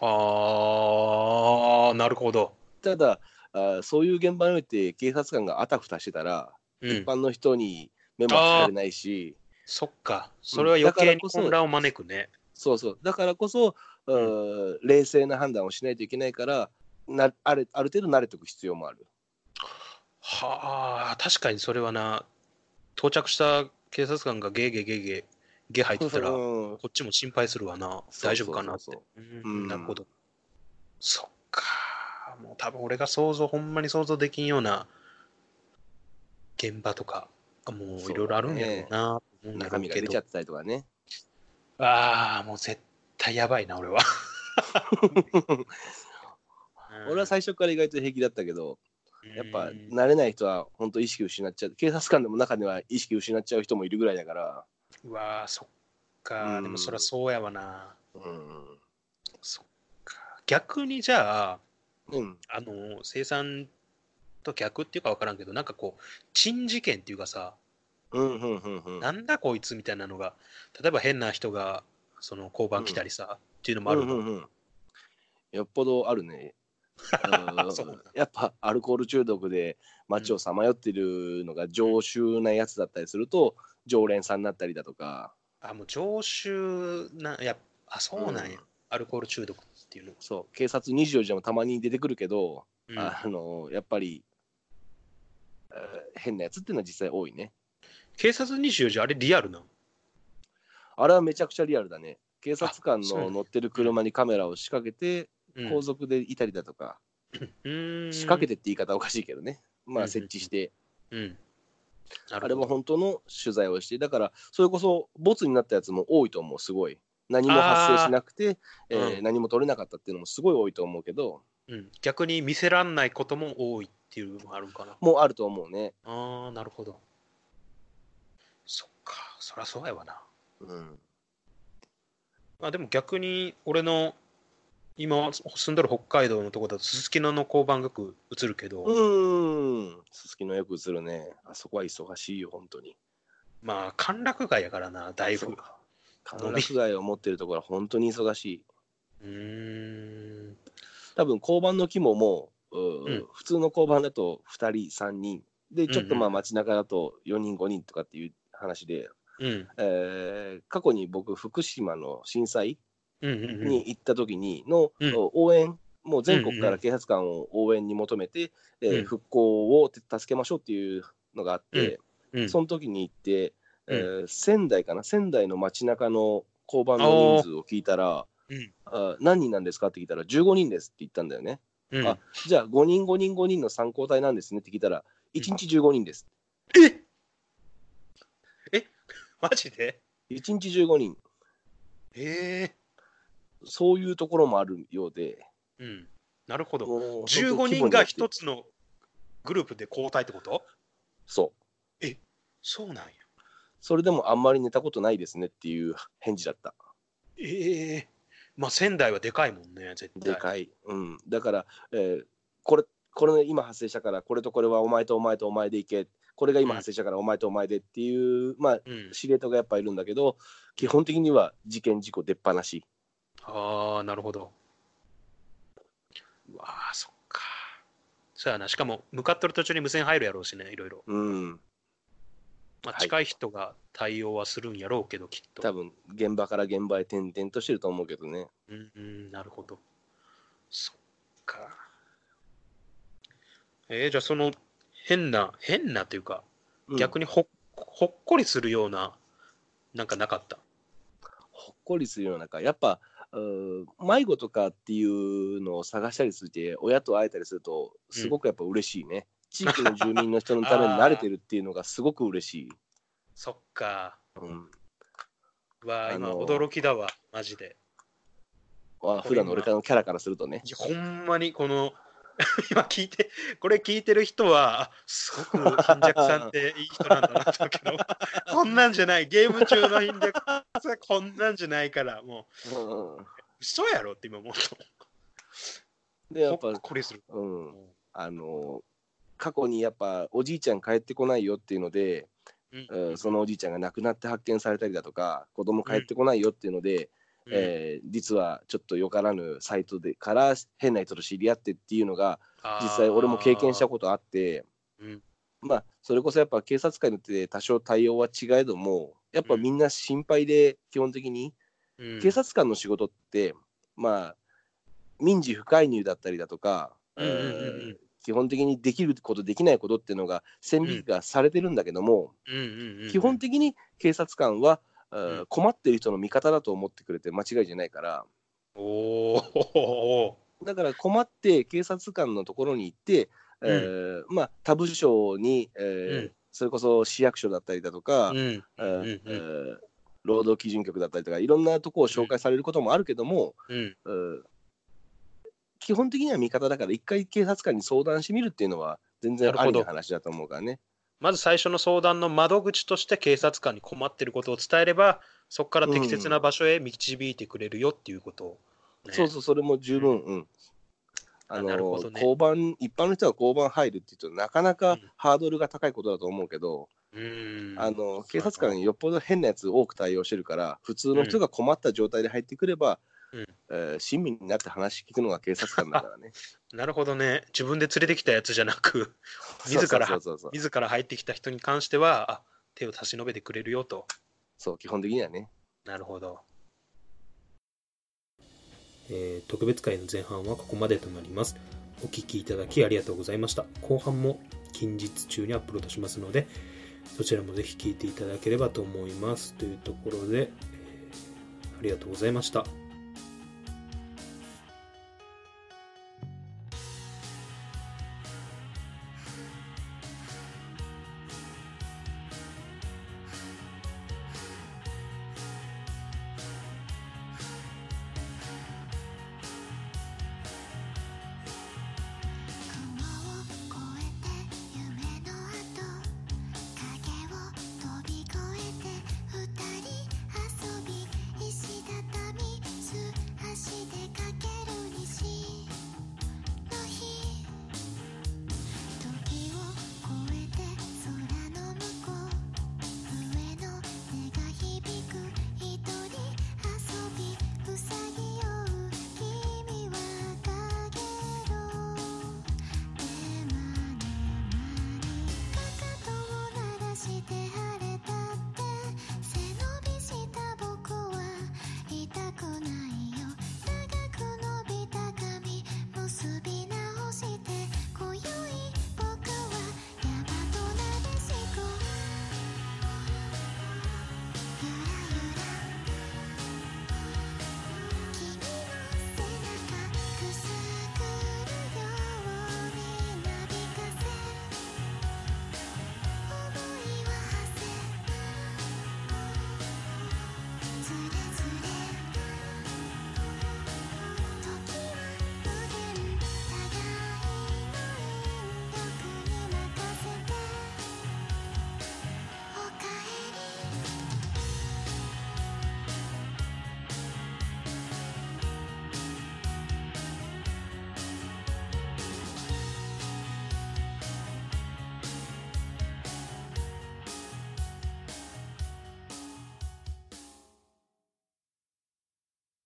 ああ、なるほど。
ただ、あーそういう現場において警察官があたふたしてたら、
うん
一般の人に目も当てられないし、
そっか。それは余計に混乱を招くね。
そうそう、だからこそ、うー冷静な判断をしないといけないから、なあるある程度慣れておく必要もある。
はあ、確かにそれはな、到着した警察官がゲーゲーゲーゲー、ゲー入ってたら、こ
うん
っちも心配するわな。大丈夫かなってなるほど。そっか。もう多分俺が想像、ほんまに想像できんような現場とか、もういろいろあるんやろうな。思うんだろ
中身が出ちゃってたりとかね。
ああ、もう絶対やばいな、俺は。
俺は最初から意外と平気だったけど、やっぱ
うん
慣れない人は本当意識失っちゃう。警察官でも中には意識失っちゃう人もいるぐらいだから。
うわーそっか、
うん
でもそりゃそうやわな。
うん。
そっか。逆にじゃあ、
うん。
あの、生産と逆っていうか分からんけど、なんかこう、珍事件っていうかさ、
うん、うん、うん、うん。
なんだこいつみたいなのが、例えば変な人が、その交番来たりさ、っていうのもあるの？
うんうんうん、よっぽどあるね。やっぱアルコール中毒で街をさまよってるのが常習なやつだったりすると常連さんになったりだとか
あ、もう常習な、いや、あ、そうなんや。
うん
アルコール中毒っていうの。
そう警察24時でもたまに出てくるけど、
うん
あのやっぱり、えー変なやつっていうのは実際多いね
警察24時、あれリアルなん
あれはめちゃくちゃリアルだね。警察官の乗ってる車にカメラを仕掛けて
うん。
後続でいたりだとか、
うーん。
仕掛けてって言い方おかしいけどね。ま
うん
あ設置して、
うん。なるほど。
あれも本当の取材をして、だから、それこそ、ボツになったやつも多いと思う、すごい。何も発生しなくて、えー
うん。
何も取れなかったっていうのもすごい多いと思うけど、
うん、逆に見せらんないことも多いっていうのがあるんかな。
もうあると思うね。
ああ、なるほど。そりゃそうやわな。
うん。
まあでも逆に俺の今住んどる北海道のとこだとすすきのの交番がよく映るけど、
うーん。すすきのよく映るね。あそこは忙しいよ、本当に。
まあ、歓楽街やからな、だいぶ。
歓楽街を持ってるところは本当に忙しい。
うーん。
多分交番の規模も、う
うん
普通の交番だと2人、3人。で、ちょっとまあ
うん
街中だと4人、5人とかっていう話で、
うん。
えー過去に僕、福島の震災
うんうんうん。
に行った時にの、
うん。
応援、もう全国か
うんうん
ら警察官を応援に求めて、えー
うん。
復興を助けましょうっていうのがあって、
うん。
その時に行って、え
う
ー仙台かな、仙台の街中の交番の人数を聞いたら、
うん。
あ何人なんですかって聞いたら、15人ですって言ったんだよね。
うん。
あじゃあ、5人、5人、5人の参考体なんですねって聞いたら、1日15人です。
ええ マジで
？1日15人、
ええ
そういうところもあるようで、
うん。なるほど。
もう本当
15人が一つのグループで交代ってこと？
そう。
そうなんや。
それでもあんまり寝たことないですねっていう返事だった。
ええまあ仙台はでかいもんね、絶対。
でかい。うん。だから、えーこれ、これ、ね、今発生したから、これとこれはお前とお前とお前で行け。これが今発生したからお前とお前でっていう、まあ、
うん。
司令塔がやっぱいるんだけど、基本的には事件事故出っ放し。
ああ、なるほど。うわあ、そっか。そうやな。しかも、向かってる途中に無線入るやろうしね、いろいろ。
うん。
まあ、
はい
近い人が対応はするんやろうけど、きっと。
多分、現場から現場へ転々としてると思うけどね。
うん、うん、なるほど。そっか。えーじゃあその変な、変なというか、
うん
逆にほっほっこりするような、なんかなかった？
ほっこりするような中、やっぱ、迷子とかっていうのを探したりするって、親と会えたりすると、すごくやっぱ嬉しいね。地域の住民の人のために慣れてるっていうのがすごく嬉しい。
そっか。
うん、
うわあ、今
あのー
驚きだわ、マジで。
あ普段の俺からのキャラからするとね。
ほんまにこの、今聞いて、これ聞いてる人は、あすごく貧弱さんっていい人なんだなと思うけど、こんなんじゃない、ゲーム中の貧弱さんこんなんじゃないから、も
う。ん
う、嘘やろって今思う
で、やっぱ
っ、こりする。
うん、あの、過去にやっぱおじいちゃん帰ってこないよっていうので、
うん。
うんそのおじいちゃんが亡くなって発見されたりだとか、子供帰ってこないよっていうので、
うん。
えー実はちょっとよからぬサイトでから変な人と知り合ってっていうのが実際俺も経験したことあって
うん。
まあそれこそやっぱ警察官によって多少対応は違えどもやっぱみんな心配で基本的に、
うん。
警察官の仕事ってまあ民事不介入だったりだとか、基本的にできることできないことっていうのが線引きがされてるんだけども、基本的に警察官は、
うん。
困ってる人の味方だと思ってくれて間違いじゃないから。
おお
だから困って警察官のところに行って、えーまあ、他部署に、えー
うん。
それこそ市役所だったりだとか、
うん。
えー労働基準局だったりとかいろんなところを紹介されることもあるけども、
うん。
えー基本的には味方だから一回警察官に相談してみるっていうのは全然ありな話だと思うからね。
まず最初の相談の窓口として警察官に困ってることを伝えればそこから適切な場所へ導いてくれるよっていうことを、ね。
そうそう、それも十分、うん。あ
あ
の
ね。
交番、一般の人が交番入るっていうと、なかなか
うん。
ハードルが高いことだと思うけど、
うん。
あの警察官によっぽど変なやつ多く対応してるから、普通の人が困った状態で入ってくれば、
うん
えー親身になって話聞くのが警察官だからね。
なるほどね。自分で連れてきたやつじゃなく 自ら自ら入ってきた人に関してはあ手を差し伸べてくれるよと。
そう、基本的にはね。
なるほど。
えー特別会の前半はここまでとなります。お聞きいただきありがとうございました。後半も近日中にアップロードしますのでそちらもぜひ聞いていただければと思います。というところで、えーありがとうございました